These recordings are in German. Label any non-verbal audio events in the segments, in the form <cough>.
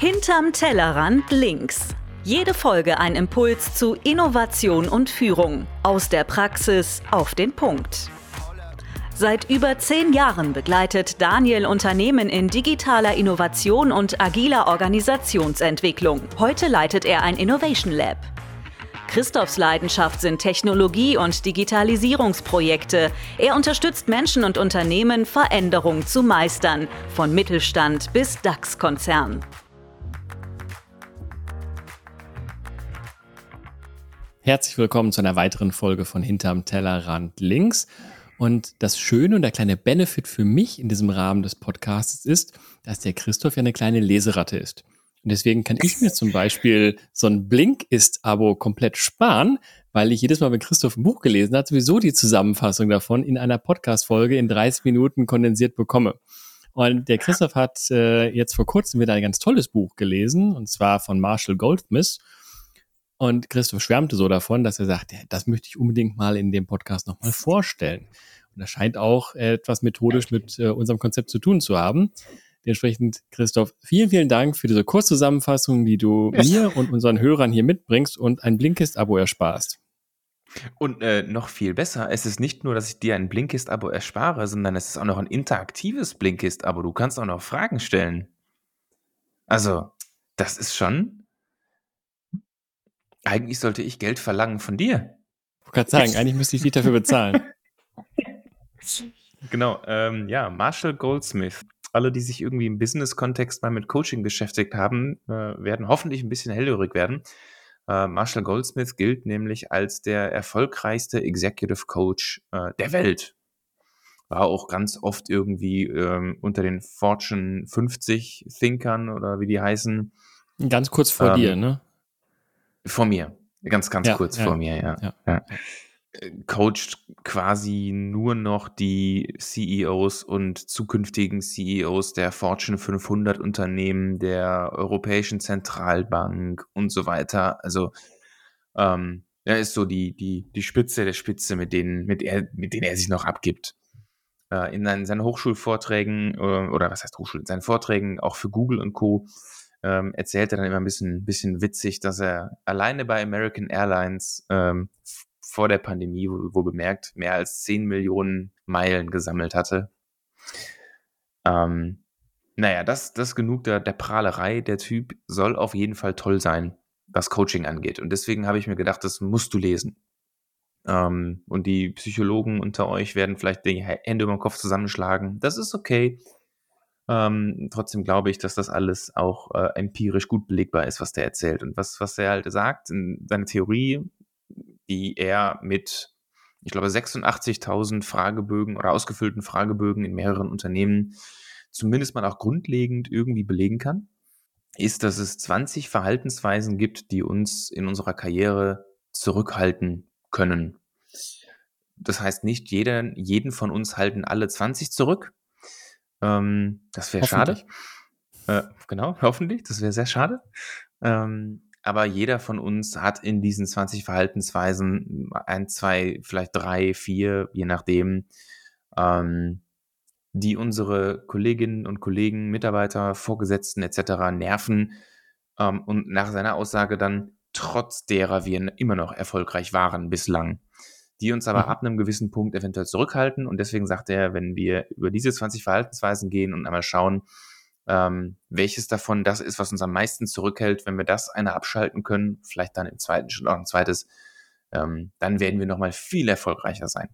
Hinterm Tellerrand links. Jede Folge ein Impuls zu Innovation und Führung. Aus der Praxis auf den Punkt. Seit über zehn Jahren begleitet Daniel Unternehmen in digitaler Innovation und agiler Organisationsentwicklung. Heute leitet er ein Innovation Lab. Christophs Leidenschaft sind Technologie- und Digitalisierungsprojekte. Er unterstützt Menschen und Unternehmen, Veränderung zu meistern, von Mittelstand bis DAX-Konzern. Herzlich willkommen zu einer weiteren Folge von Hinterm Tellerrand links. Und das Schöne und der kleine Benefit für mich in diesem Rahmen des Podcasts ist, dass der Christoph ja eine kleine Leseratte ist. Und deswegen kann ich mir zum Beispiel so ein Blinkist-Abo komplett sparen, weil ich jedes Mal, wenn Christoph ein Buch gelesen hat, sowieso die Zusammenfassung davon in einer Podcast-Folge in 30 Minuten kondensiert bekomme. Und der Christoph hat äh, jetzt vor kurzem wieder ein ganz tolles Buch gelesen, und zwar von Marshall Goldsmith. Und Christoph schwärmte so davon, dass er sagt, ja, das möchte ich unbedingt mal in dem Podcast nochmal vorstellen. Und das scheint auch etwas methodisch mit äh, unserem Konzept zu tun zu haben. Dementsprechend, Christoph, vielen, vielen Dank für diese Kurzzusammenfassung, die du mir und unseren Hörern hier mitbringst und ein Blinkist-Abo ersparst. Und äh, noch viel besser, es ist nicht nur, dass ich dir ein Blinkist-Abo erspare, sondern es ist auch noch ein interaktives Blinkist-Abo. Du kannst auch noch Fragen stellen. Also, das ist schon eigentlich sollte ich Geld verlangen von dir. Ich wollte gerade sagen, eigentlich müsste ich dich dafür bezahlen. <laughs> genau, ähm, ja, Marshall Goldsmith. Alle, die sich irgendwie im Business-Kontext mal mit Coaching beschäftigt haben, äh, werden hoffentlich ein bisschen hellhörig werden. Äh, Marshall Goldsmith gilt nämlich als der erfolgreichste Executive Coach äh, der Welt. War auch ganz oft irgendwie ähm, unter den Fortune 50 Thinkern oder wie die heißen. Ganz kurz vor ähm, dir, ne? Vor mir. Ganz, ganz ja, kurz ja, vor mir, ja. ja. ja. Coacht quasi nur noch die CEOs und zukünftigen CEOs der Fortune 500 Unternehmen, der Europäischen Zentralbank und so weiter. Also, ähm, er ist so die, die, die Spitze der Spitze, mit denen, mit, er, mit denen er sich noch abgibt. Äh, in seinen, seinen Hochschulvorträgen, äh, oder was heißt Hochschul, in seinen Vorträgen auch für Google und Co ähm, erzählt er dann immer ein bisschen, bisschen witzig, dass er alleine bei American Airlines ähm, vor der Pandemie, wo, wo, bemerkt, mehr als 10 Millionen Meilen gesammelt hatte. Ähm, naja, das, das genug der, der Prahlerei. Der Typ soll auf jeden Fall toll sein, was Coaching angeht. Und deswegen habe ich mir gedacht, das musst du lesen. Ähm, und die Psychologen unter euch werden vielleicht die Hände über den Kopf zusammenschlagen. Das ist okay. Ähm, trotzdem glaube ich, dass das alles auch äh, empirisch gut belegbar ist, was der erzählt. Und was, was er halt sagt, in seine Theorie, die er mit, ich glaube, 86.000 Fragebögen oder ausgefüllten Fragebögen in mehreren Unternehmen zumindest mal auch grundlegend irgendwie belegen kann, ist, dass es 20 Verhaltensweisen gibt, die uns in unserer Karriere zurückhalten können. Das heißt, nicht jeder, jeden von uns halten alle 20 zurück, ähm, das wäre schade. Äh, genau, hoffentlich. Das wäre sehr schade. Ähm, aber jeder von uns hat in diesen 20 Verhaltensweisen ein, zwei, vielleicht drei, vier, je nachdem, ähm, die unsere Kolleginnen und Kollegen, Mitarbeiter, Vorgesetzten etc. nerven ähm, und nach seiner Aussage dann trotz derer wir immer noch erfolgreich waren bislang die uns aber mhm. ab einem gewissen Punkt eventuell zurückhalten. Und deswegen sagt er, wenn wir über diese 20 Verhaltensweisen gehen und einmal schauen, ähm, welches davon das ist, was uns am meisten zurückhält, wenn wir das eine abschalten können, vielleicht dann im zweiten Schritt auch ein zweites, ähm, dann werden wir nochmal viel erfolgreicher sein.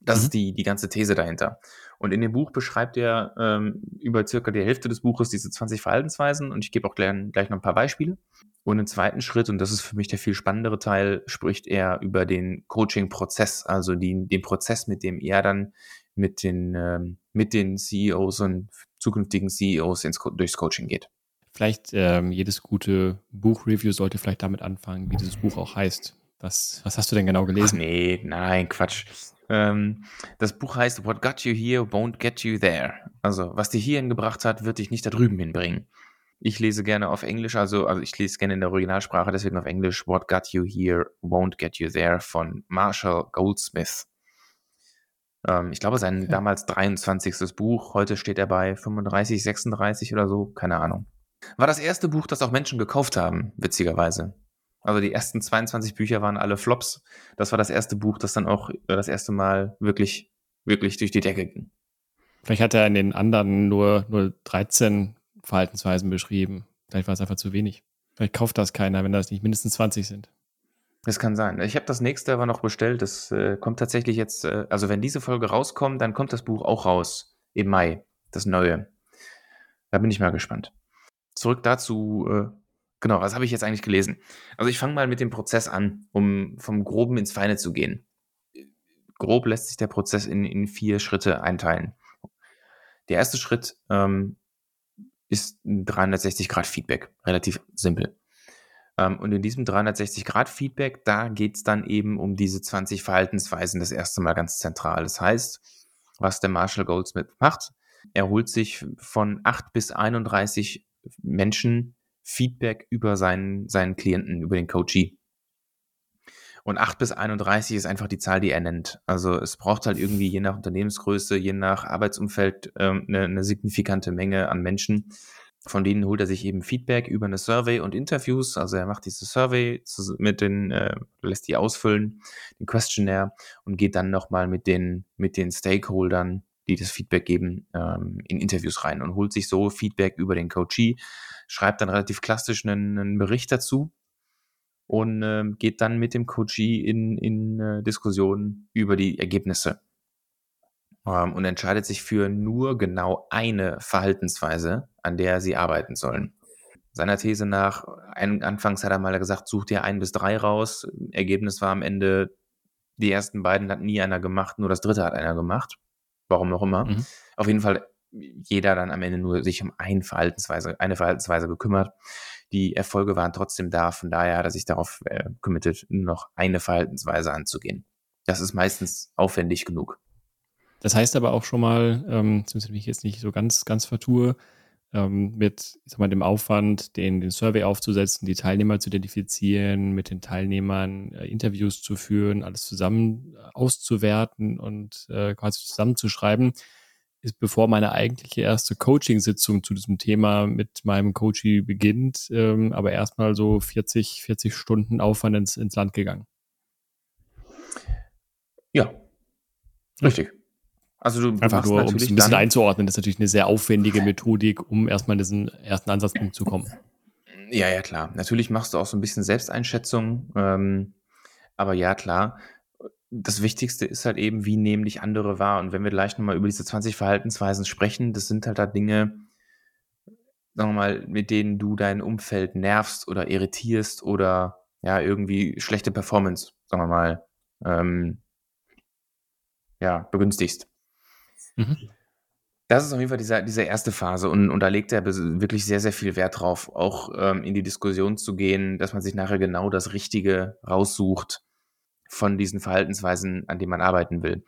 Das mhm. ist die, die ganze These dahinter. Und in dem Buch beschreibt er ähm, über circa die Hälfte des Buches diese 20 Verhaltensweisen und ich gebe auch gleich, gleich noch ein paar Beispiele. Und im zweiten Schritt, und das ist für mich der viel spannendere Teil, spricht er über den Coaching-Prozess, also die, den Prozess, mit dem er dann mit den, ähm, mit den CEOs und zukünftigen CEOs ins, durchs Coaching geht. Vielleicht ähm, jedes gute Buchreview sollte vielleicht damit anfangen, wie dieses Buch auch heißt. Was, was hast du denn genau gelesen? Ach nee, nein, Quatsch. Ähm, das Buch heißt What Got You Here Won't Get You There. Also, was dich hierhin gebracht hat, wird dich nicht da drüben hinbringen. Ich lese gerne auf Englisch, also, also ich lese gerne in der Originalsprache, deswegen auf Englisch What Got You Here Won't Get You There von Marshall Goldsmith. Ähm, ich glaube, sein okay. damals 23. Buch, heute steht er bei 35, 36 oder so, keine Ahnung. War das erste Buch, das auch Menschen gekauft haben, witzigerweise. Also die ersten 22 Bücher waren alle Flops. Das war das erste Buch, das dann auch das erste Mal wirklich, wirklich durch die Decke ging. Vielleicht hat er in den anderen nur, nur 13 Verhaltensweisen beschrieben. Vielleicht war es einfach zu wenig. Vielleicht kauft das keiner, wenn das nicht mindestens 20 sind. Das kann sein. Ich habe das nächste aber noch bestellt. Das äh, kommt tatsächlich jetzt, äh, also wenn diese Folge rauskommt, dann kommt das Buch auch raus im Mai, das neue. Da bin ich mal gespannt. Zurück dazu, äh, genau, was habe ich jetzt eigentlich gelesen? Also ich fange mal mit dem Prozess an, um vom Groben ins Feine zu gehen. Grob lässt sich der Prozess in, in vier Schritte einteilen. Der erste Schritt ähm, ist ein 360-Grad-Feedback. Relativ simpel. Ähm, und in diesem 360-Grad-Feedback, da geht es dann eben um diese 20 Verhaltensweisen das erste Mal ganz zentral. Das heißt, was der Marshall Goldsmith macht, er holt sich von 8 bis 31 Menschen Feedback über seinen, seinen Klienten, über den Coachee. Und 8 bis 31 ist einfach die Zahl, die er nennt. Also es braucht halt irgendwie je nach Unternehmensgröße, je nach Arbeitsumfeld ähm, eine, eine signifikante Menge an Menschen. Von denen holt er sich eben Feedback über eine Survey und Interviews. Also er macht diese Survey mit den, äh, lässt die ausfüllen, den Questionnaire und geht dann nochmal mit den, mit den Stakeholdern, die das Feedback geben, ähm, in Interviews rein und holt sich so Feedback über den Coachee, schreibt dann relativ klassisch einen, einen Bericht dazu, und äh, geht dann mit dem Coachee in, in äh, Diskussionen über die Ergebnisse ähm, und entscheidet sich für nur genau eine Verhaltensweise, an der sie arbeiten sollen. Seiner These nach, ein, anfangs hat er mal gesagt, such dir ein bis drei raus. Ergebnis war am Ende, die ersten beiden hat nie einer gemacht, nur das dritte hat einer gemacht. Warum auch immer. Mhm. Auf jeden Fall jeder dann am Ende nur sich um ein Verhaltensweise, eine Verhaltensweise gekümmert die Erfolge waren trotzdem da. Von daher hat er sich darauf äh, committed, noch eine Verhaltensweise anzugehen. Das ist meistens aufwendig genug. Das heißt aber auch schon mal, ähm, zumindest wenn ich jetzt nicht so ganz, ganz vertue, ähm, mit ich sag mal, dem Aufwand, den, den Survey aufzusetzen, die Teilnehmer zu identifizieren, mit den Teilnehmern äh, Interviews zu führen, alles zusammen auszuwerten und äh, quasi zusammenzuschreiben, ist, bevor meine eigentliche erste Coaching-Sitzung zu diesem Thema mit meinem Coachie beginnt, ähm, aber erstmal so 40, 40 Stunden Aufwand ins, ins Land gegangen. Ja, richtig. Also du Einfach nur, um es ein bisschen einzuordnen, das ist natürlich eine sehr aufwendige Methodik, um erstmal in diesen ersten Ansatzpunkt zu kommen. Ja, ja, klar. Natürlich machst du auch so ein bisschen Selbsteinschätzung. Ähm, aber ja, klar, das Wichtigste ist halt eben, wie nehmen dich andere wahr? Und wenn wir gleich nochmal über diese 20 Verhaltensweisen sprechen, das sind halt da Dinge, sagen wir mal, mit denen du dein Umfeld nervst oder irritierst oder ja, irgendwie schlechte Performance, sagen wir mal, ähm, ja, begünstigst. Mhm. Das ist auf jeden Fall diese, diese erste Phase und, und da legt er wirklich sehr, sehr viel Wert drauf, auch ähm, in die Diskussion zu gehen, dass man sich nachher genau das Richtige raussucht, von diesen Verhaltensweisen, an denen man arbeiten will.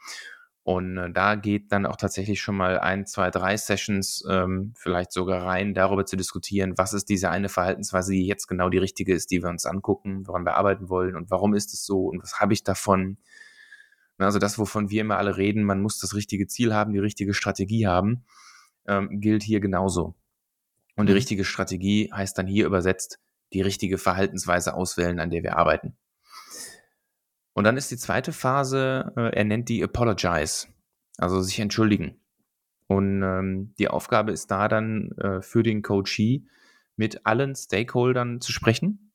Und äh, da geht dann auch tatsächlich schon mal ein, zwei, drei Sessions ähm, vielleicht sogar rein, darüber zu diskutieren, was ist diese eine Verhaltensweise, die jetzt genau die richtige ist, die wir uns angucken, woran wir arbeiten wollen und warum ist es so und was habe ich davon. Also das, wovon wir immer alle reden, man muss das richtige Ziel haben, die richtige Strategie haben, ähm, gilt hier genauso. Und die mhm. richtige Strategie heißt dann hier übersetzt, die richtige Verhaltensweise auswählen, an der wir arbeiten. Und dann ist die zweite Phase, äh, er nennt die Apologize, also sich entschuldigen. Und ähm, die Aufgabe ist da dann äh, für den Coachee mit allen Stakeholdern zu sprechen,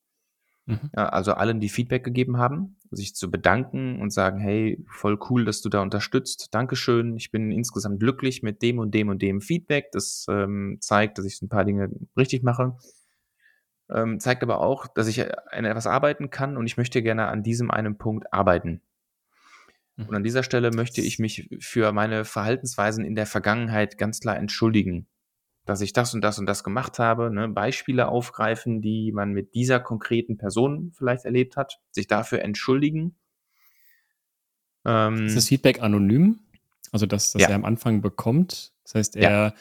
mhm. also allen, die Feedback gegeben haben, sich zu bedanken und sagen, hey, voll cool, dass du da unterstützt, Dankeschön, ich bin insgesamt glücklich mit dem und dem und dem Feedback, das ähm, zeigt, dass ich ein paar Dinge richtig mache ähm, zeigt aber auch, dass ich an etwas arbeiten kann und ich möchte gerne an diesem einen Punkt arbeiten. Und an mhm. dieser Stelle möchte ich mich für meine Verhaltensweisen in der Vergangenheit ganz klar entschuldigen, dass ich das und das und das gemacht habe, ne? Beispiele aufgreifen, die man mit dieser konkreten Person vielleicht erlebt hat, sich dafür entschuldigen. Ähm, ist das Feedback anonym? Also, dass, dass ja. er am Anfang bekommt? Das heißt, er ja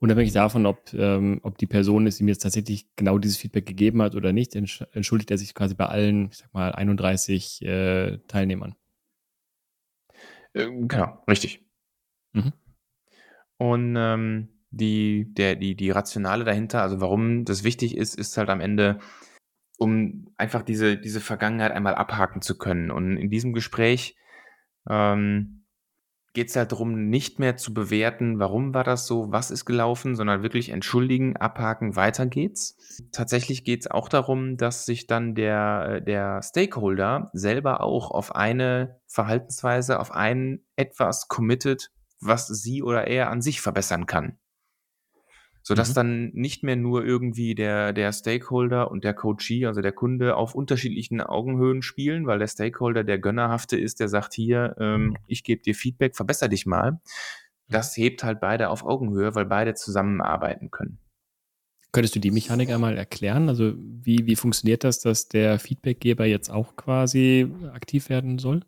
unabhängig davon, ob, ähm, ob die Person es ihm jetzt tatsächlich genau dieses Feedback gegeben hat oder nicht, entschuldigt er sich quasi bei allen, ich sag mal, 31 äh, Teilnehmern. Ähm, genau, richtig. Mhm. Und ähm, die, der, die, die Rationale dahinter, also warum das wichtig ist, ist halt am Ende, um einfach diese, diese Vergangenheit einmal abhaken zu können. Und in diesem Gespräch ähm, geht es halt darum, nicht mehr zu bewerten, warum war das so, was ist gelaufen, sondern wirklich entschuldigen, abhaken, weiter geht's. Tatsächlich geht es auch darum, dass sich dann der, äh, der Stakeholder selber auch auf eine Verhaltensweise, auf ein etwas committed, was sie oder er an sich verbessern kann sodass mhm. dann nicht mehr nur irgendwie der, der Stakeholder und der Coachee, also der Kunde, auf unterschiedlichen Augenhöhen spielen, weil der Stakeholder der Gönnerhafte ist, der sagt hier, ähm, ich gebe dir Feedback, verbessere dich mal. Das hebt halt beide auf Augenhöhe, weil beide zusammenarbeiten können. Könntest du die Mechanik einmal erklären? Also wie, wie funktioniert das, dass der Feedbackgeber jetzt auch quasi aktiv werden soll?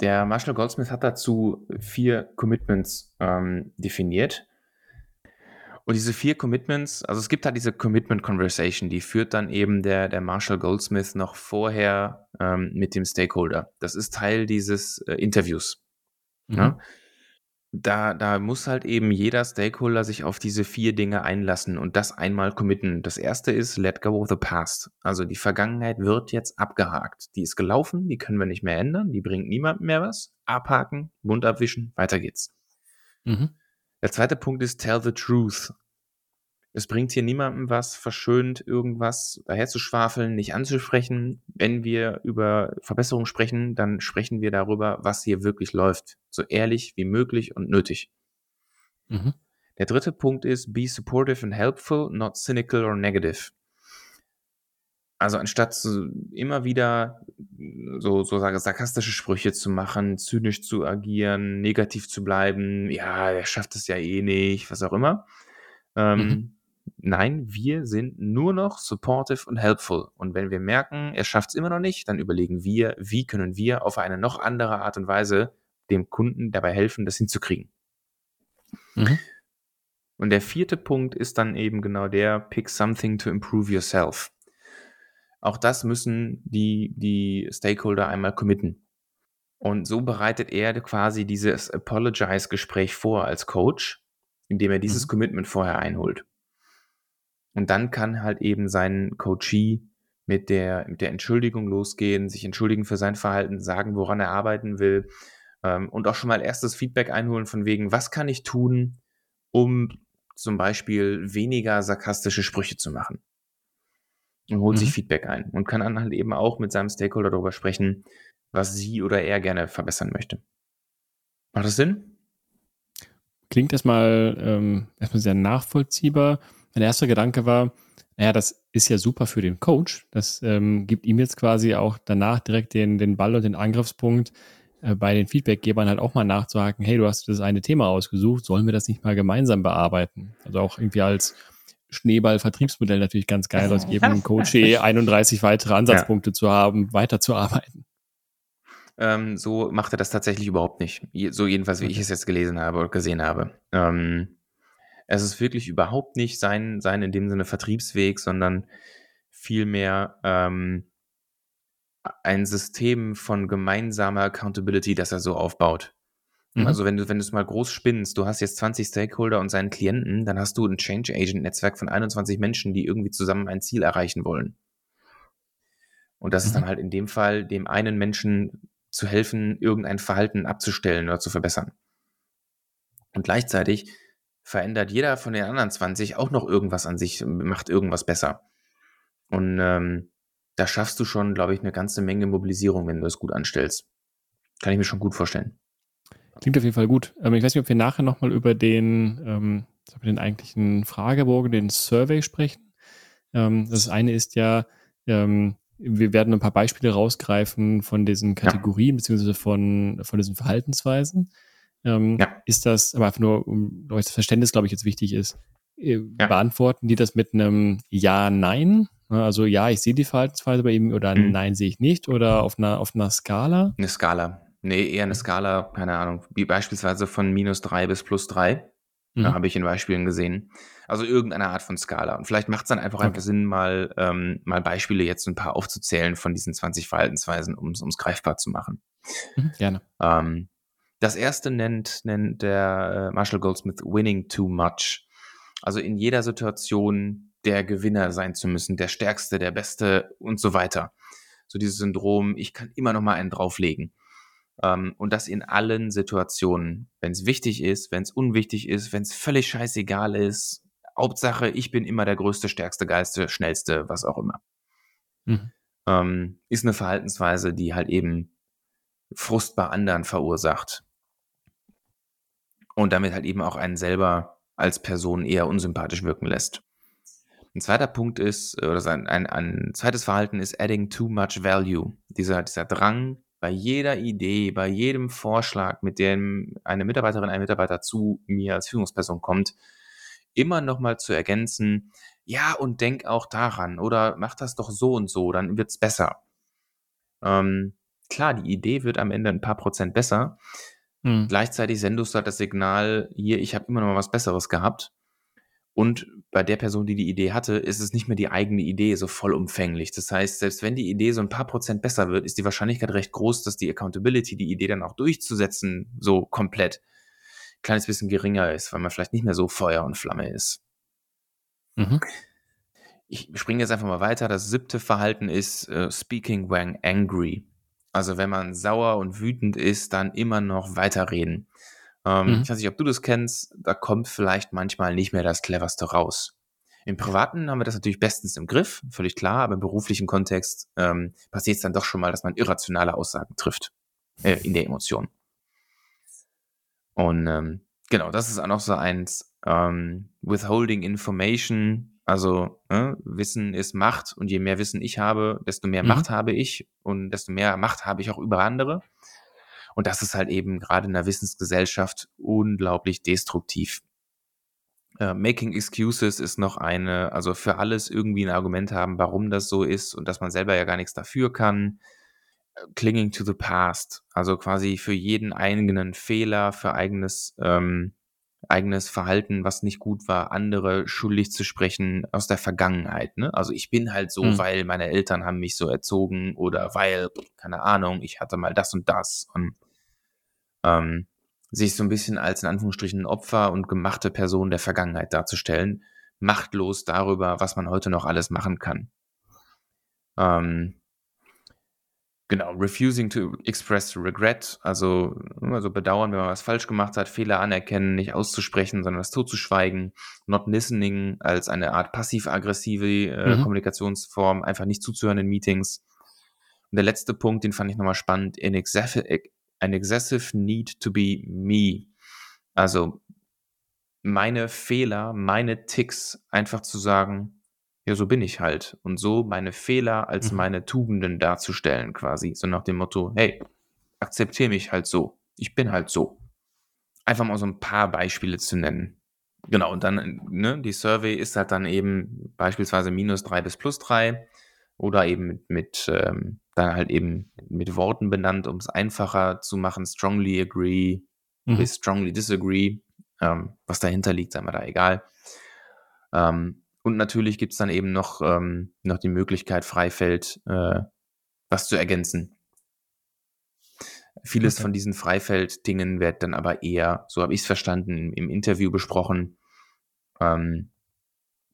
Der Marshall Goldsmith hat dazu vier Commitments ähm, definiert. Und diese vier Commitments, also es gibt halt diese Commitment Conversation, die führt dann eben der, der Marshall Goldsmith noch vorher ähm, mit dem Stakeholder. Das ist Teil dieses äh, Interviews. Mhm. Ja? Da, da muss halt eben jeder Stakeholder sich auf diese vier Dinge einlassen und das einmal committen. Das erste ist Let go of the past. Also die Vergangenheit wird jetzt abgehakt. Die ist gelaufen, die können wir nicht mehr ändern, die bringt niemandem mehr was. Abhaken, Mund abwischen, weiter geht's. Mhm. Der zweite Punkt ist Tell the Truth. Es bringt hier niemandem was, verschönt irgendwas daherzuschwafeln, nicht anzusprechen. Wenn wir über Verbesserungen sprechen, dann sprechen wir darüber, was hier wirklich läuft. So ehrlich wie möglich und nötig. Mhm. Der dritte Punkt ist Be supportive and helpful, not cynical or negative. Also anstatt so immer wieder so, so sage, sarkastische Sprüche zu machen, zynisch zu agieren, negativ zu bleiben, ja, er schafft es ja eh nicht, was auch immer. Ähm, mhm. Nein, wir sind nur noch supportive und helpful. Und wenn wir merken, er schafft es immer noch nicht, dann überlegen wir, wie können wir auf eine noch andere Art und Weise dem Kunden dabei helfen, das hinzukriegen. Mhm. Und der vierte Punkt ist dann eben genau der, pick something to improve yourself. Auch das müssen die, die Stakeholder einmal committen. Und so bereitet er quasi dieses Apologize-Gespräch vor als Coach, indem er dieses mhm. Commitment vorher einholt. Und dann kann halt eben sein Coachee mit der, mit der Entschuldigung losgehen, sich entschuldigen für sein Verhalten, sagen, woran er arbeiten will ähm, und auch schon mal erstes Feedback einholen von wegen, was kann ich tun, um zum Beispiel weniger sarkastische Sprüche zu machen und holt mhm. sich Feedback ein und kann dann halt eben auch mit seinem Stakeholder darüber sprechen, was sie oder er gerne verbessern möchte. Macht das Sinn? Klingt erstmal, ähm, erstmal sehr nachvollziehbar. Mein erster Gedanke war, naja, das ist ja super für den Coach. Das ähm, gibt ihm jetzt quasi auch danach direkt den, den Ball und den Angriffspunkt, äh, bei den Feedbackgebern halt auch mal nachzuhaken, hey, du hast das eine Thema ausgesucht, sollen wir das nicht mal gemeinsam bearbeiten? Also auch irgendwie als Schneeball-Vertriebsmodell natürlich ganz geil aus jedem <laughs> Coach 31 weitere Ansatzpunkte ja. zu haben, weiterzuarbeiten. Ähm, so macht er das tatsächlich überhaupt nicht. So jedenfalls, wie okay. ich es jetzt gelesen habe oder gesehen habe. Ähm, es ist wirklich überhaupt nicht sein, sein in dem Sinne Vertriebsweg, sondern vielmehr ähm, ein System von gemeinsamer Accountability, das er so aufbaut. Mhm. Also wenn du, wenn du es mal groß spinnst, du hast jetzt 20 Stakeholder und seinen Klienten, dann hast du ein Change Agent Netzwerk von 21 Menschen, die irgendwie zusammen ein Ziel erreichen wollen. Und das mhm. ist dann mhm. halt in dem Fall, dem einen Menschen zu helfen, irgendein Verhalten abzustellen oder zu verbessern. Und gleichzeitig verändert jeder von den anderen 20 auch noch irgendwas an sich, macht irgendwas besser. Und ähm, da schaffst du schon, glaube ich, eine ganze Menge Mobilisierung, wenn du es gut anstellst. Kann ich mir schon gut vorstellen. Klingt auf jeden Fall gut. Ähm, ich weiß nicht, ob wir nachher nochmal über den, ähm, den eigentlichen Fragebogen, den Survey sprechen. Ähm, das eine ist ja, ähm, wir werden ein paar Beispiele rausgreifen von diesen Kategorien ja. beziehungsweise von, von diesen Verhaltensweisen. Ähm, ja. Ist das, aber einfach nur, um das Verständnis, glaube ich, jetzt wichtig ist, äh, ja. beantworten die das mit einem Ja, Nein? Also ja, ich sehe die Verhaltensweise bei ihm oder mhm. Nein, sehe ich nicht oder auf einer, auf einer Skala? Eine Skala. Nee, eher eine Skala, keine Ahnung, wie beispielsweise von minus drei bis plus drei. Mhm. Da habe ich in Beispielen gesehen. Also irgendeine Art von Skala. Und vielleicht macht es dann einfach okay. einfach Sinn, mal, ähm, mal Beispiele jetzt ein paar aufzuzählen von diesen 20 Verhaltensweisen, um es greifbar zu machen. Mhm, gerne. Ähm, Das erste nennt, nennt der äh, Marshall Goldsmith Winning Too Much. Also in jeder Situation der Gewinner sein zu müssen, der Stärkste, der Beste und so weiter. So dieses Syndrom, ich kann immer noch mal einen drauflegen. Ähm, und das in allen Situationen. Wenn es wichtig ist, wenn es unwichtig ist, wenn es völlig scheißegal ist. Hauptsache, ich bin immer der größte, stärkste, geilste, schnellste, was auch immer. Mhm. Ähm, ist eine Verhaltensweise, die halt eben Frust bei anderen verursacht. Und damit halt eben auch einen selber als Person eher unsympathisch wirken lässt. Ein zweiter Punkt ist, oder ein, ein, ein zweites Verhalten ist adding too much value. Dieser, dieser Drang, bei jeder Idee, bei jedem Vorschlag, mit dem eine Mitarbeiterin, ein Mitarbeiter zu mir als Führungsperson kommt, immer nochmal zu ergänzen, ja, und denk auch daran oder mach das doch so und so, dann wird's besser. Ähm, klar, die Idee wird am Ende ein paar Prozent besser. Hm. Gleichzeitig sendest du halt das Signal, hier, ich habe immer noch mal was Besseres gehabt. Und bei der Person, die die Idee hatte, ist es nicht mehr die eigene Idee so vollumfänglich. Das heißt, selbst wenn die Idee so ein paar Prozent besser wird, ist die Wahrscheinlichkeit recht groß, dass die Accountability, die Idee dann auch durchzusetzen, so komplett ein kleines bisschen geringer ist, weil man vielleicht nicht mehr so Feuer und Flamme ist. Mhm. Ich springe jetzt einfach mal weiter. Das siebte Verhalten ist uh, Speaking when angry. Also wenn man sauer und wütend ist, dann immer noch weiterreden. Ähm, mhm. Ich weiß nicht, ob du das kennst, da kommt vielleicht manchmal nicht mehr das Cleverste raus. Im Privaten haben wir das natürlich bestens im Griff, völlig klar, aber im beruflichen Kontext ähm, passiert es dann doch schon mal, dass man irrationale Aussagen trifft äh, in der Emotion. Und ähm, genau, das ist auch noch so eins. Ähm, withholding information, also äh, Wissen ist Macht und je mehr Wissen ich habe, desto mehr mhm. Macht habe ich und desto mehr Macht habe ich auch über andere. Und das ist halt eben gerade in der Wissensgesellschaft unglaublich destruktiv. Uh, making excuses ist noch eine, also für alles irgendwie ein Argument haben, warum das so ist und dass man selber ja gar nichts dafür kann. Clinging to the past, also quasi für jeden eigenen Fehler, für eigenes, ähm, eigenes Verhalten, was nicht gut war, andere schuldig zu sprechen aus der Vergangenheit. Ne? Also ich bin halt so, mhm. weil meine Eltern haben mich so erzogen oder weil, keine Ahnung, ich hatte mal das und das. Und ähm, sich so ein bisschen als in Anführungsstrichen Opfer und gemachte Person der Vergangenheit darzustellen, machtlos darüber, was man heute noch alles machen kann. Ähm, genau, refusing to express regret, also, also bedauern, wenn man was falsch gemacht hat, Fehler anerkennen, nicht auszusprechen, sondern das totzuschweigen, not listening als eine Art passiv-aggressive äh, mhm. Kommunikationsform, einfach nicht zuzuhören in Meetings. Und der letzte Punkt, den fand ich nochmal spannend, an excessive need to be me. Also meine Fehler, meine Ticks einfach zu sagen, ja, so bin ich halt. Und so meine Fehler als mhm. meine Tugenden darzustellen, quasi. So nach dem Motto, hey, akzeptiere mich halt so. Ich bin halt so. Einfach mal so ein paar Beispiele zu nennen. Genau, und dann, ne, die Survey ist halt dann eben beispielsweise minus drei bis plus drei oder eben mit, mit ähm, dann halt eben mit Worten benannt, um es einfacher zu machen. Strongly agree, mhm. strongly disagree. Ähm, was dahinter liegt, sei mal da egal. Ähm, und natürlich gibt es dann eben noch, ähm, noch die Möglichkeit, Freifeld äh, was zu ergänzen. Vieles okay. von diesen Freifeld-Dingen wird dann aber eher, so habe ich es verstanden, im, Interview besprochen, ähm,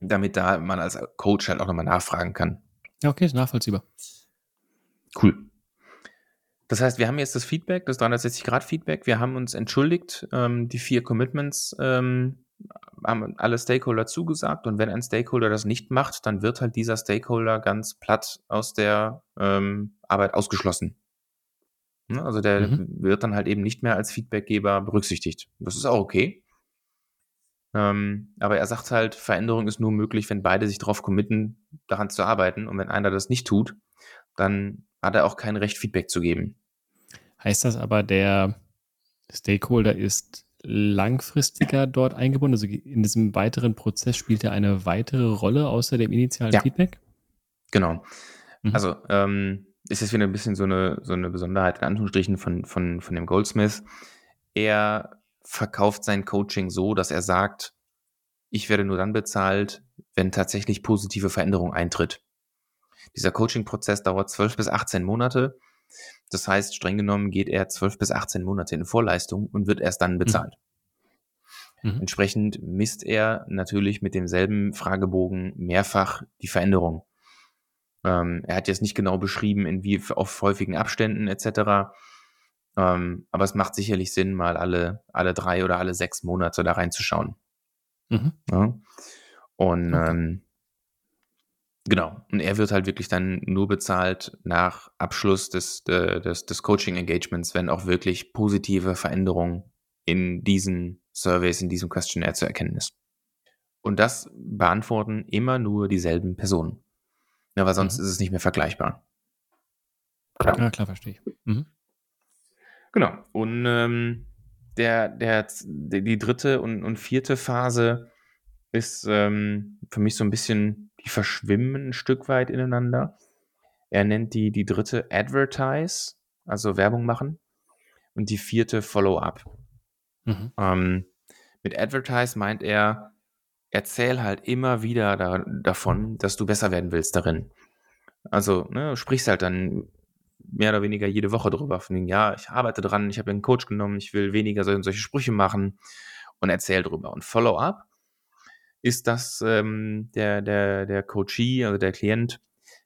damit da man als Coach halt auch nochmal nachfragen kann. Ja, okay, ist nachvollziehbar. Cool. Das heißt, wir haben jetzt das Feedback, das 360-Grad-Feedback. Wir haben uns entschuldigt. Ähm, die vier Commitments ähm, haben alle Stakeholder zugesagt. Und wenn ein Stakeholder das nicht macht, dann wird halt dieser Stakeholder ganz platt aus der ähm, Arbeit ausgeschlossen. Ne? Also der mhm. wird dann halt eben nicht mehr als Feedbackgeber berücksichtigt. Das ist auch okay. Ähm, aber er sagt halt, Veränderung ist nur möglich, wenn beide sich darauf committen, daran zu arbeiten. Und wenn einer das nicht tut, dann hat er auch kein Recht, Feedback zu geben. Heißt das aber, der Stakeholder ist langfristiger dort eingebunden? Also in diesem weiteren Prozess spielt er eine weitere Rolle außer dem initialen ja. Feedback? Genau. Mhm. Also ähm, ist jetzt wieder ein bisschen so eine, so eine Besonderheit in Anführungsstrichen von, von, von dem Goldsmith. Er verkauft sein Coaching so, dass er sagt, ich werde nur dann bezahlt, wenn tatsächlich positive Veränderung eintritt. Dieser Coaching-Prozess dauert 12 bis 18 Monate Das heißt, streng genommen geht er 12 bis 18 Monate in Vorleistung und wird erst dann bezahlt. Mhm. Entsprechend misst er natürlich mit demselben Fragebogen mehrfach die Veränderung. Ähm, er hat jetzt nicht genau beschrieben, in wie auf häufigen Abständen etc. Ähm, aber es macht sicherlich Sinn, mal alle, alle drei oder alle sechs Monate da reinzuschauen. Mhm. Ja? Und okay. ähm, genau, und er wird halt wirklich dann nur bezahlt nach Abschluss des, des, des Coaching-Engagements, wenn auch wirklich positive Veränderungen in diesen Surveys, in diesem Questionnaire zu erkennen ist. Und das beantworten immer nur dieselben Personen. Ja, weil sonst mhm. ist es nicht mehr vergleichbar. Klar. Ja, klar, verstehe ich. Mhm. Genau. Und ähm, der, der, die dritte und, und vierte Phase ist ähm, für mich so ein bisschen, die verschwimmen ein Stück weit ineinander. Er nennt die, die dritte Advertise, also Werbung machen, und die vierte Follow-up. Mhm. Ähm, mit Advertise meint er, erzähl halt immer wieder da, davon, dass du besser werden willst darin. Also, ne, du sprichst halt dann mehr oder weniger jede Woche drüber. Von den, ja, ich arbeite dran, ich habe einen Coach genommen, ich will weniger solche, solche Sprüche machen und erzähl drüber. Und Follow-up ist, dass ähm, der, der, der Coachee, also der Klient,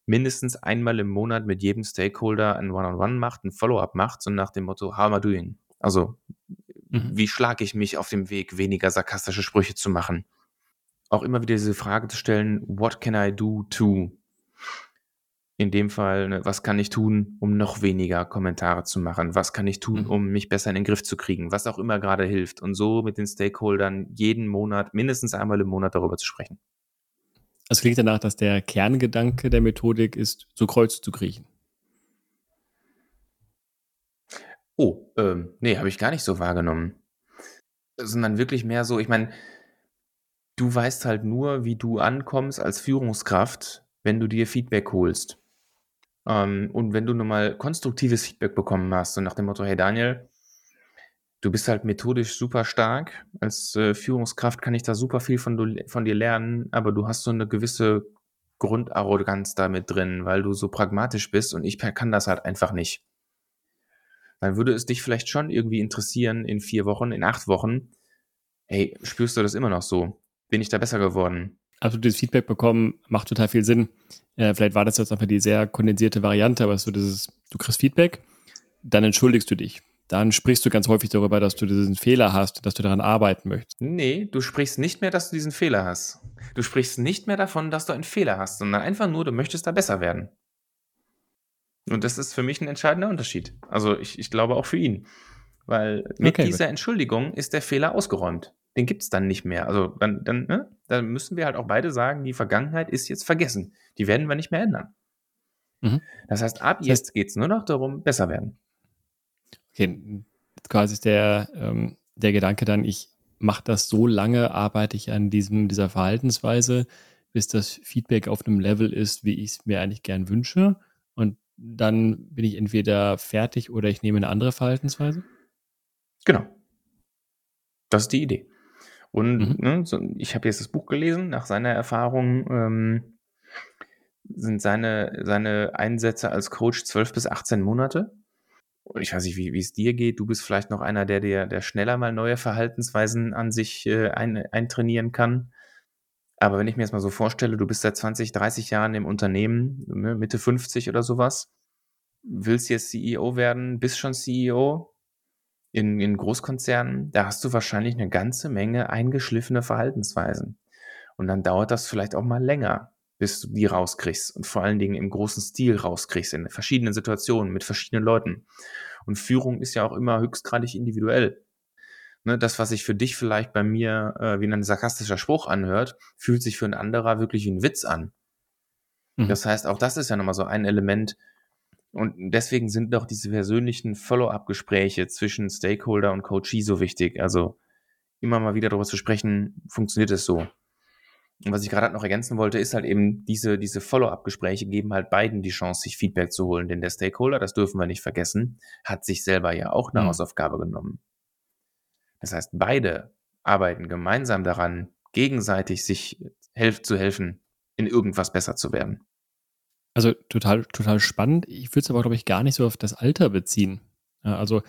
mindestens einmal im Monat mit jedem Stakeholder ein One-on-One -on -One macht, ein Follow-up macht, so nach dem Motto, how am I doing? Also, mhm. wie schlage ich mich auf dem Weg, weniger sarkastische Sprüche zu machen? Auch immer wieder diese Frage zu stellen, what can I do to? In dem Fall, ne, was kann ich tun, um noch weniger Kommentare zu machen? Was kann ich tun, mhm. um mich besser in den Griff zu kriegen? Was auch immer gerade hilft. Und so mit den Stakeholdern jeden Monat, mindestens einmal im Monat darüber zu sprechen. Es klingt danach, dass der Kerngedanke der Methodik ist, zu Kreuz zu kriechen. Oh, ähm, nee, habe ich gar nicht so wahrgenommen. Sondern wirklich mehr so, ich meine, du weißt halt nur, wie du ankommst als Führungskraft, wenn du dir Feedback holst. Ähm, und wenn du nun mal konstruktives Feedback bekommen hast, so nach dem Motto, hey Daniel, du bist halt methodisch super stark. Als äh, Führungskraft kann ich da super viel von, du, von dir lernen, aber du hast so eine gewisse Grundarroganz damit drin, weil du so pragmatisch bist und ich kann das halt einfach nicht. Dann würde es dich vielleicht schon irgendwie interessieren in vier Wochen, in acht Wochen. Hey, spürst du das immer noch so? Bin ich da besser geworden? Absolutes Feedback bekommen, macht total viel Sinn. Äh, vielleicht war das jetzt einfach die sehr kondensierte Variante, aber so dieses, du kriegst Feedback, dann entschuldigst du dich. Dann sprichst du ganz häufig darüber, dass du diesen Fehler hast, dass du daran arbeiten möchtest. Nee, du sprichst nicht mehr, dass du diesen Fehler hast. Du sprichst nicht mehr davon, dass du einen Fehler hast, sondern einfach nur, du möchtest da besser werden. Und das ist für mich ein entscheidender Unterschied. Also ich, ich glaube auch für ihn. Weil mit okay, dieser. Entschuldigung ist der Fehler ausgeräumt den gibt es dann nicht mehr. Also dann, dann, ne? dann müssen wir halt auch beide sagen, die Vergangenheit ist jetzt vergessen. Die werden wir nicht mehr ändern. Mhm. Das heißt, ab jetzt geht es nur noch darum, besser werden. Okay, quasi ist der, ähm, der Gedanke dann, ich mache das so lange, arbeite ich an diesem, dieser Verhaltensweise, bis das Feedback auf einem Level ist, wie ich es mir eigentlich gern wünsche. Und dann bin ich entweder fertig oder ich nehme eine andere Verhaltensweise? Genau. Das ist die Idee. Und mhm. ne, so, ich habe jetzt das Buch gelesen, nach seiner Erfahrung ähm, sind seine, seine Einsätze als Coach 12 bis 18 Monate. Und ich weiß nicht, wie es dir geht. Du bist vielleicht noch einer, der, der, der schneller mal neue Verhaltensweisen an sich äh, ein, eintrainieren kann. Aber wenn ich mir jetzt mal so vorstelle, du bist seit 20, 30 Jahren im Unternehmen, ne, Mitte 50 oder sowas, willst jetzt CEO werden, bist schon CEO, in, in Großkonzernen, da hast du wahrscheinlich eine ganze Menge eingeschliffene Verhaltensweisen. Und dann dauert das vielleicht auch mal länger, bis du die rauskriegst und vor allen Dingen im großen Stil rauskriegst, in verschiedenen Situationen, mit verschiedenen Leuten. Und Führung ist ja auch immer höchstgradig individuell. Ne, das, was sich für dich vielleicht bei mir äh, wie ein sarkastischer Spruch anhört, fühlt sich für ein anderer wirklich wie ein Witz an. Mhm. Das heißt, auch das ist ja nochmal so ein Element, und deswegen sind doch diese persönlichen Follow-up-Gespräche zwischen Stakeholder und Coachee so wichtig. Also immer mal wieder darüber zu sprechen, funktioniert es so. Und was ich gerade noch ergänzen wollte, ist halt eben, diese, diese Follow-up-Gespräche geben halt beiden die Chance, sich Feedback zu holen. Denn der Stakeholder, das dürfen wir nicht vergessen, hat sich selber ja auch eine mhm. Hausaufgabe genommen. Das heißt, beide arbeiten gemeinsam daran, gegenseitig sich helf zu helfen, in irgendwas besser zu werden. Also total, total spannend. Ich würde es aber, glaube ich, gar nicht so auf das Alter beziehen. Ja, also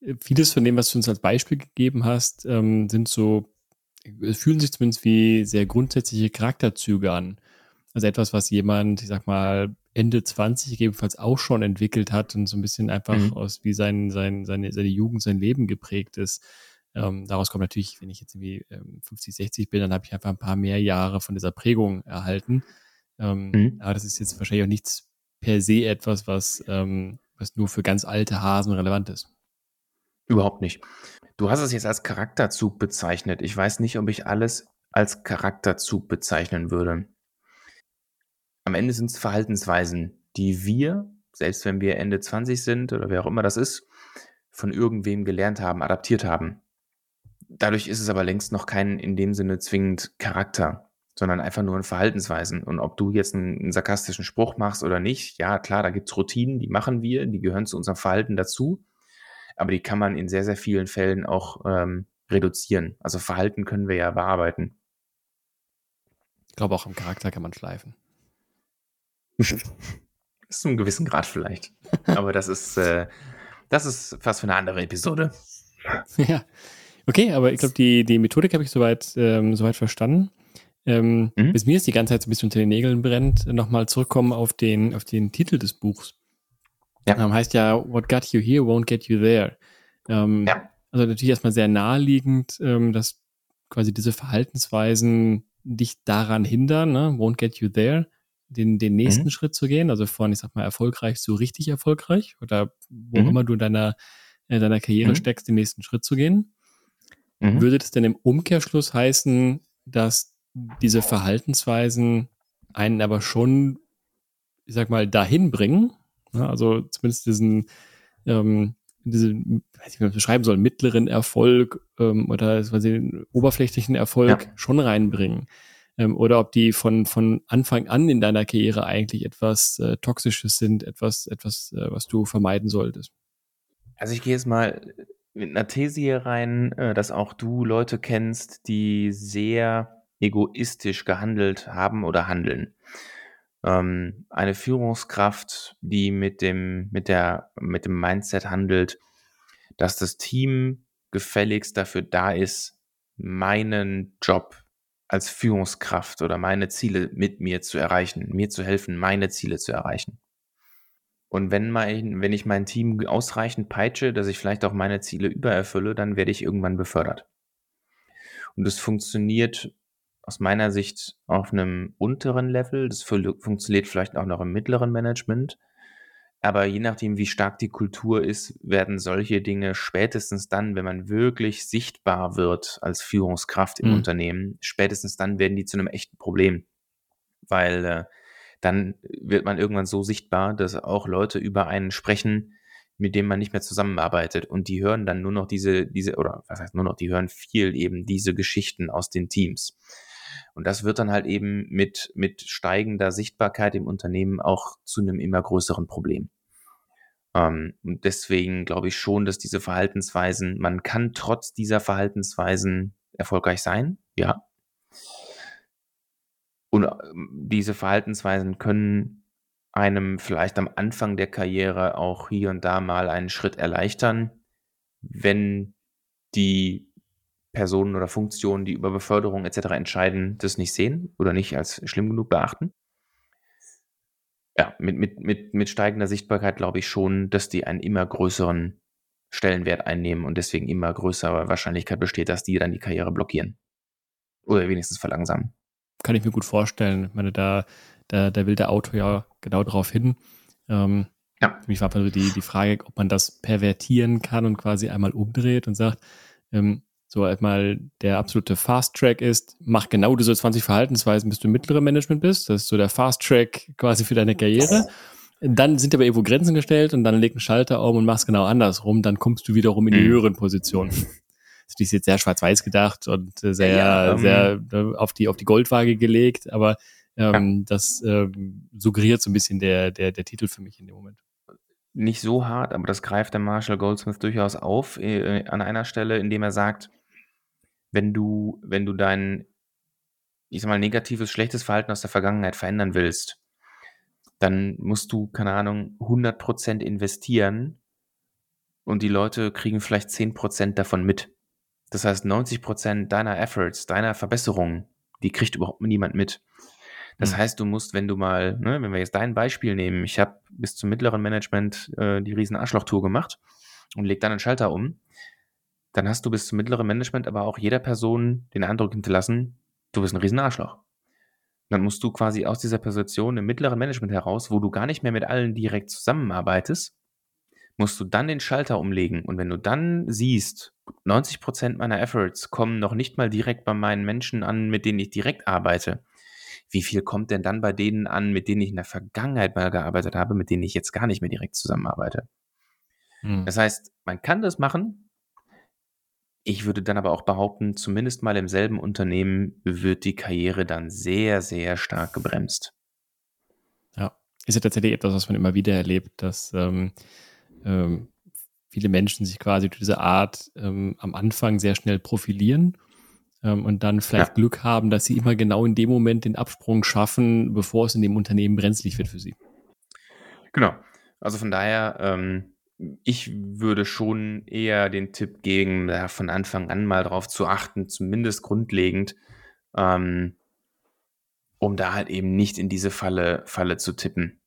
äh, vieles von dem, was du uns als Beispiel gegeben hast, ähm, sind so, äh, fühlen sich zumindest wie sehr grundsätzliche Charakterzüge an. Also etwas, was jemand, ich sag mal, Ende 20 gegebenenfalls auch schon entwickelt hat und so ein bisschen einfach mhm. aus wie sein, sein, seine, seine Jugend, sein Leben geprägt ist. Ähm, daraus kommt natürlich, wenn ich jetzt irgendwie ähm, 50, 60 bin, dann habe ich einfach ein paar mehr Jahre von dieser Prägung erhalten. Ähm, mhm. Aber das ist jetzt wahrscheinlich auch nichts per se etwas, was, ähm, was nur für ganz alte Hasen relevant ist. Überhaupt nicht. Du hast es jetzt als Charakterzug bezeichnet. Ich weiß nicht, ob ich alles als Charakterzug bezeichnen würde. Am Ende sind es Verhaltensweisen, die wir, selbst wenn wir Ende 20 sind oder wer auch immer das ist, von irgendwem gelernt haben, adaptiert haben. Dadurch ist es aber längst noch kein in dem Sinne zwingend Charakter sondern einfach nur in Verhaltensweisen. Und ob du jetzt einen, einen sarkastischen Spruch machst oder nicht, ja klar, da gibt es Routinen, die machen wir, die gehören zu unserem Verhalten dazu, aber die kann man in sehr, sehr vielen Fällen auch ähm, reduzieren. Also Verhalten können wir ja bearbeiten. Ich glaube, auch im Charakter kann man schleifen. <laughs> Bis zu einem gewissen Grad vielleicht. Aber das ist, äh, das ist fast für eine andere Episode. <laughs> Ja. Okay, aber ich glaube, die, die Methodik habe ich soweit, ähm, soweit verstanden. Ähm, mhm. Bis mir jetzt die ganze Zeit so ein bisschen unter den Nägeln brennt, nochmal zurückkommen auf den, auf den Titel des Buchs. Ja. Ähm, heißt ja, What got you here won't get you there. Ähm, ja. Also natürlich erstmal sehr naheliegend, ähm, dass quasi diese Verhaltensweisen dich daran hindern, ne? won't get you there, den, den nächsten mhm. Schritt zu gehen, also von, ich sag mal, erfolgreich zu richtig erfolgreich oder wo mhm. immer du in deiner, in deiner Karriere mhm. steckst, den nächsten Schritt zu gehen. Mhm. Würde das denn im Umkehrschluss heißen, dass diese Verhaltensweisen einen aber schon, ich sag mal, dahin bringen. Ne? Also zumindest diesen, ähm, diese, weiß ich, wie man beschreiben soll, mittleren Erfolg ähm, oder den oberflächlichen Erfolg ja. schon reinbringen. Ähm, oder ob die von, von Anfang an in deiner Karriere eigentlich etwas äh, Toxisches sind, etwas, etwas, äh, was du vermeiden solltest. Also ich gehe jetzt mal mit einer These hier rein, äh, dass auch du Leute kennst, die sehr egoistisch gehandelt haben oder handeln. Ähm, eine Führungskraft, die mit dem, mit der, mit dem Mindset handelt, dass das Team gefälligst dafür da ist, meinen Job als Führungskraft oder meine Ziele mit mir zu erreichen, mir zu helfen, meine Ziele zu erreichen. Und wenn, mein, wenn ich mein Team ausreichend peitsche, dass ich vielleicht auch meine Ziele übererfülle, dann werde ich irgendwann befördert. Und es funktioniert aus meiner Sicht auf einem unteren Level. Das funktioniert vielleicht auch noch im mittleren Management. Aber je nachdem, wie stark die Kultur ist, werden solche Dinge spätestens dann, wenn man wirklich sichtbar wird als Führungskraft im mhm. Unternehmen, spätestens dann werden die zu einem echten Problem. Weil äh, dann wird man irgendwann so sichtbar, dass auch Leute über einen sprechen, mit denen man nicht mehr zusammenarbeitet. Und die hören dann nur noch diese, diese, oder was heißt nur noch, die hören viel eben diese Geschichten aus den Teams. Und das wird dann halt eben mit, mit steigender Sichtbarkeit im Unternehmen auch zu einem immer größeren Problem. Ähm, und deswegen glaube ich schon, dass diese Verhaltensweisen, man kann trotz dieser Verhaltensweisen erfolgreich sein, ja. Und ähm, diese Verhaltensweisen können einem vielleicht am Anfang der Karriere auch hier und da mal einen Schritt erleichtern, wenn die Personen oder Funktionen, die über Beförderung etc. entscheiden, das nicht sehen oder nicht als schlimm genug beachten. Ja, mit, mit, mit, mit steigender Sichtbarkeit glaube ich schon, dass die einen immer größeren Stellenwert einnehmen und deswegen immer größere Wahrscheinlichkeit besteht, dass die dann die Karriere blockieren. Oder wenigstens verlangsamen. Kann ich mir gut vorstellen. Ich meine, da, da, da will der Autor ja genau darauf hin. Ähm, ja. Für mich war die, die Frage, ob man das pervertieren kann und quasi einmal umdreht und sagt, ähm, so einmal der absolute Fast Track ist, mach genau diese 20 Verhaltensweisen, bis du im mittleren Management bist. Das ist so der Fast Track quasi für deine Karriere. Dann sind aber irgendwo Grenzen gestellt und dann leg einen Schalter um und machst genau andersrum. Dann kommst du wiederum in die mhm. höheren Positionen. Das ist jetzt sehr schwarz-weiß gedacht und sehr, ja, um, sehr äh, auf die, auf die Goldwaage gelegt, aber ähm, ja. das ähm, suggeriert so ein bisschen der, der, der Titel für mich in dem Moment nicht so hart, aber das greift der Marshall Goldsmith durchaus auf äh, an einer Stelle, indem er sagt, wenn du, wenn du dein, ich sag mal, negatives, schlechtes Verhalten aus der Vergangenheit verändern willst, dann musst du, keine Ahnung, 100% investieren und die Leute kriegen vielleicht 10% davon mit. Das heißt, 90% deiner Efforts, deiner Verbesserungen, die kriegt überhaupt niemand mit. Das Hm. heißt, du musst, wenn du mal, ne, wenn wir jetzt dein Beispiel nehmen, ich habe bis zum mittleren Management äh, die riesen Arschlochtour gemacht und leg dann einen Schalter um, dann hast du bis zum mittleren Management aber auch jeder Person den Eindruck hinterlassen, du bist ein riesen Arschloch. Dann musst du quasi aus dieser Position im mittleren Management heraus, wo du gar nicht mehr mit allen direkt zusammenarbeitest, musst du dann den Schalter umlegen. Und wenn du dann siehst, 90% meiner Efforts kommen noch nicht mal direkt bei meinen Menschen an, mit denen ich direkt arbeite, wie viel kommt denn dann bei denen an, mit denen ich in der Vergangenheit mal gearbeitet habe, mit denen ich jetzt gar nicht mehr direkt zusammenarbeite? Hm. Das heißt, man kann das machen. Ich würde dann aber auch behaupten, zumindest mal im selben Unternehmen wird die Karriere dann sehr, sehr stark gebremst. Ja, ist ja tatsächlich etwas, was man immer wieder erlebt, dass ähm, ähm, viele Menschen sich quasi durch diese Art ähm, am Anfang sehr schnell profilieren ähm, und dann vielleicht Ja. Glück haben, dass sie immer genau in dem Moment den Absprung schaffen, bevor es in dem Unternehmen brenzlig wird für sie. Genau. Also von daher, ähm, ich würde schon eher den Tipp geben, da von Anfang an mal drauf zu achten, zumindest grundlegend, ähm, um da halt eben nicht in diese Falle, Falle zu tippen.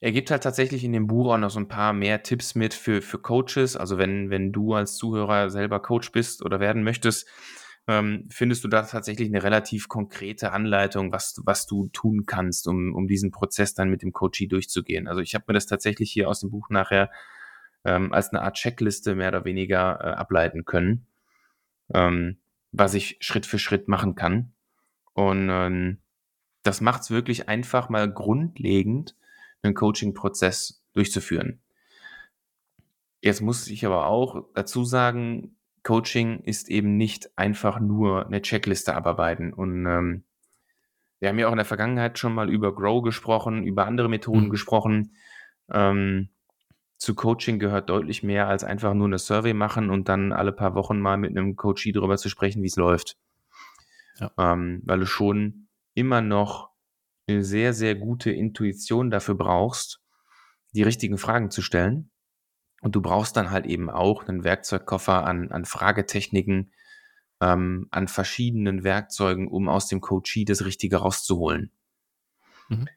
Er gibt halt tatsächlich in dem Buch auch noch so ein paar mehr Tipps mit für, für Coaches. Also wenn, wenn du als Zuhörer selber Coach bist oder werden möchtest, ähm, findest du da tatsächlich eine relativ konkrete Anleitung, was, du- was du tun kannst, um, um diesen Prozess dann mit dem Coachee durchzugehen. Also ich habe mir das tatsächlich hier aus dem Buch nachher ähm, als eine Art Checkliste mehr oder weniger äh, ableiten können, ähm, was ich Schritt für Schritt machen kann. Und ähm, das macht es wirklich einfach mal grundlegend, einen Coaching-Prozess durchzuführen. Jetzt muss ich aber auch dazu sagen, Coaching ist eben nicht einfach nur eine Checkliste abarbeiten. Und ähm, wir haben ja auch in der Vergangenheit schon mal über Grow gesprochen, über andere Methoden Mhm. gesprochen. Ähm, zu Coaching gehört deutlich mehr als einfach nur eine Survey machen und dann alle paar Wochen mal mit einem Coachee darüber zu sprechen, wie es läuft. Ja. Ähm, weil du schon immer noch eine sehr, sehr gute Intuition dafür brauchst, die richtigen Fragen zu stellen. Und du brauchst dann halt eben auch einen Werkzeugkoffer an, an Fragetechniken, ähm, an verschiedenen Werkzeugen, um aus dem Coachee das Richtige rauszuholen. Mhm.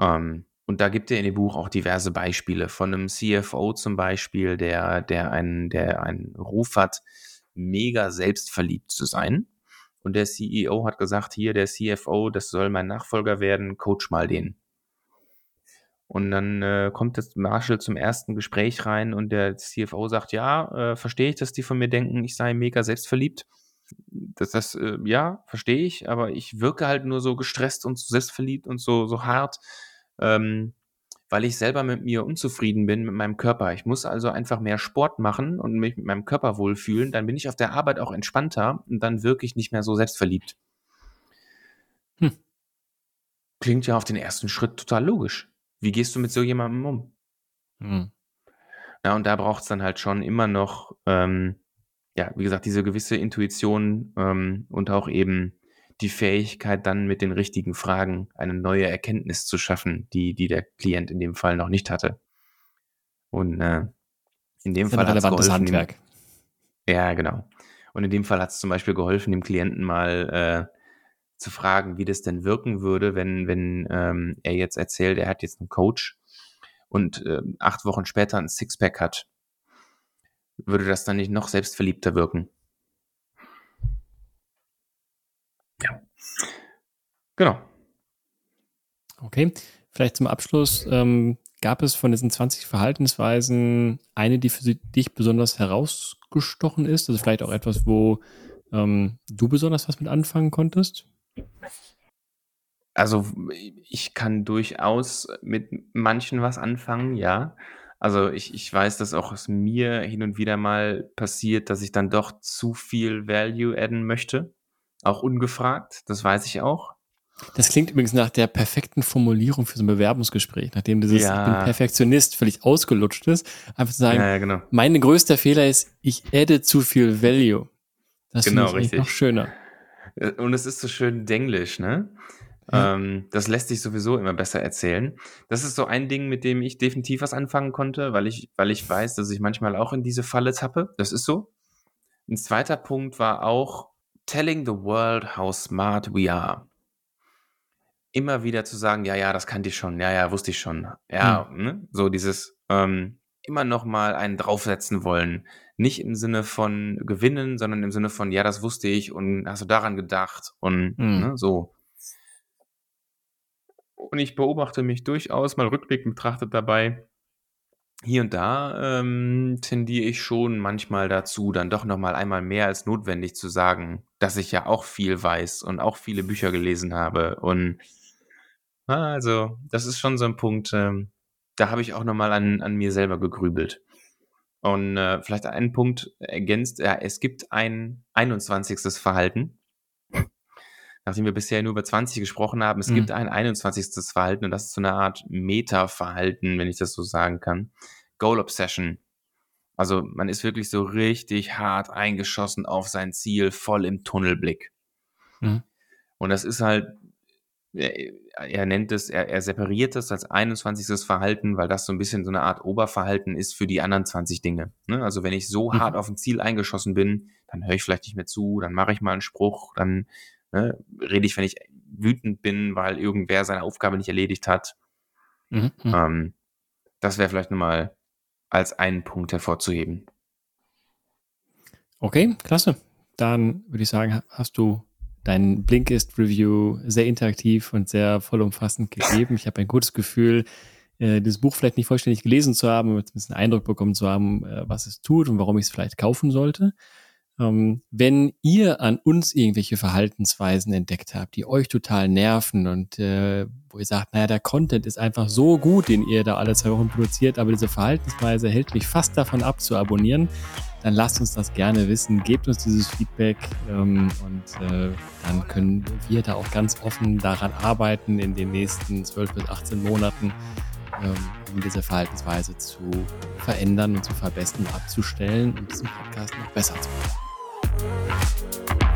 Ähm, und da gibt er in dem Buch auch diverse Beispiele von einem CFO zum Beispiel, der, der, einen, der einen Ruf hat, mega selbstverliebt zu sein. Und der CEO hat gesagt, hier, der CFO, das soll mein Nachfolger werden, coach mal den. Und dann äh, kommt das Marshall zum ersten Gespräch rein und der CFO sagt, ja, äh, verstehe ich, dass die von mir denken, ich sei mega selbstverliebt. Das, das äh, ja, verstehe ich, aber ich wirke halt nur so gestresst und so selbstverliebt und so, so hart, ähm, weil ich selber mit mir unzufrieden bin, mit meinem Körper. Ich muss also einfach mehr Sport machen und mich mit meinem Körper wohlfühlen. Dann bin ich auf der Arbeit auch entspannter und dann wirke ich nicht mehr so selbstverliebt. Hm. Klingt ja auf den ersten Schritt total logisch. Wie gehst du mit so jemandem um? Mhm. Ja, und da braucht es dann halt schon immer noch, ähm, ja, wie gesagt, diese gewisse Intuition ähm, und auch eben die Fähigkeit, dann mit den richtigen Fragen eine neue Erkenntnis zu schaffen, die, die der Klient in dem Fall noch nicht hatte. Und äh, in dem Fall hat es geholfen, dem, Handwerk. ja, genau. Und in dem Fall hat es zum Beispiel geholfen, dem Klienten mal äh, zu fragen, wie das denn wirken würde, wenn, wenn ähm, er jetzt erzählt, er hat jetzt einen Coach und äh, acht Wochen später ein Sixpack hat. Würde das dann nicht noch selbstverliebter wirken? Genau. Okay, vielleicht zum Abschluss. Ähm, gab es von diesen 20 Verhaltensweisen eine, die für sie- dich besonders herausgestochen ist? Also vielleicht auch etwas, wo ähm, du besonders was mit anfangen konntest? Also ich kann durchaus mit manchen was anfangen, ja. Also ich, ich weiß, dass auch es mir hin und wieder mal passiert, dass ich dann doch zu viel Value adden möchte. Auch ungefragt, das weiß ich auch. Das klingt übrigens nach der perfekten Formulierung für so ein Bewerbungsgespräch, nachdem dieses Ja. Ich bin Perfektionist völlig ausgelutscht ist. Einfach zu sagen, Ja, ja, genau. mein größter Fehler ist, ich adde zu viel Value. Das Genau, finde ich noch schöner. Äh, Und es ist so schön denglisch, ne? Ja. Ähm, das lässt sich sowieso immer besser erzählen. Das ist so ein Ding, mit dem ich definitiv was anfangen konnte, weil ich, weil ich weiß, dass ich manchmal auch in diese Falle tappe. Das ist so. Ein zweiter Punkt war auch telling the world how smart we are. Immer wieder zu sagen, ja, ja, das kannte ich schon, ja, ja, wusste ich schon. Ja, mhm. ne? so dieses ähm, immer noch mal einen draufsetzen wollen. Nicht im Sinne von gewinnen, sondern im Sinne von, ja, das wusste ich und hast du daran gedacht und mhm. ne, so. Und ich beobachte mich durchaus mal rückblickend betrachtet dabei. Hier und da ähm, tendiere ich schon manchmal dazu, dann doch noch mal einmal mehr als notwendig zu sagen, dass ich ja auch viel weiß und auch viele Bücher gelesen habe. Und also, das ist schon so ein Punkt, ähm, da habe ich auch noch mal an, an mir selber gegrübelt. Und äh, vielleicht einen Punkt ergänzt, ja, es gibt ein 21. Verhalten, nachdem wir bisher nur über 20 gesprochen haben, es mhm. gibt ein 21. Verhalten und das ist so eine Art Meta-Verhalten, wenn ich das so sagen kann. Goal Obsession. Also man ist wirklich so richtig hart eingeschossen auf sein Ziel, voll im Tunnelblick. Mhm. Und das ist halt, er, er nennt es, er, er, separiert es als 21. Verhalten, weil das so ein bisschen so eine Art Oberverhalten ist für die anderen 20 Dinge. Ne? Also wenn ich so mhm. hart auf ein Ziel eingeschossen bin, dann höre ich vielleicht nicht mehr zu, dann mache ich mal einen Spruch, dann Ne? Rede ich, wenn ich wütend bin, weil irgendwer seine Aufgabe nicht erledigt hat. Mhm. mhm. Ähm, das wäre vielleicht nochmal als einen Punkt hervorzuheben. Okay, klasse. Dann würde ich sagen, hast du dein Blinkist-Review sehr interaktiv und sehr vollumfassend gegeben. Ich habe ein gutes Gefühl, äh, das Buch vielleicht nicht vollständig gelesen zu haben, aber ein bisschen Eindruck bekommen zu haben, äh, was es tut und warum ich es vielleicht kaufen sollte. Ähm, wenn ihr an uns irgendwelche Verhaltensweisen entdeckt habt, die euch total nerven und äh, wo ihr sagt, naja, der Content ist einfach so gut, den ihr da alle zwei Wochen produziert, aber diese Verhaltensweise hält mich fast davon ab zu abonnieren, dann lasst uns das gerne wissen, gebt uns dieses Feedback ähm, und äh, dann können wir da auch ganz offen daran arbeiten in den nächsten 12 bis 18 Monaten, ähm, um diese Verhaltensweise zu verändern und zu verbessern, abzustellen und diesen Podcast noch besser zu machen. Thank you.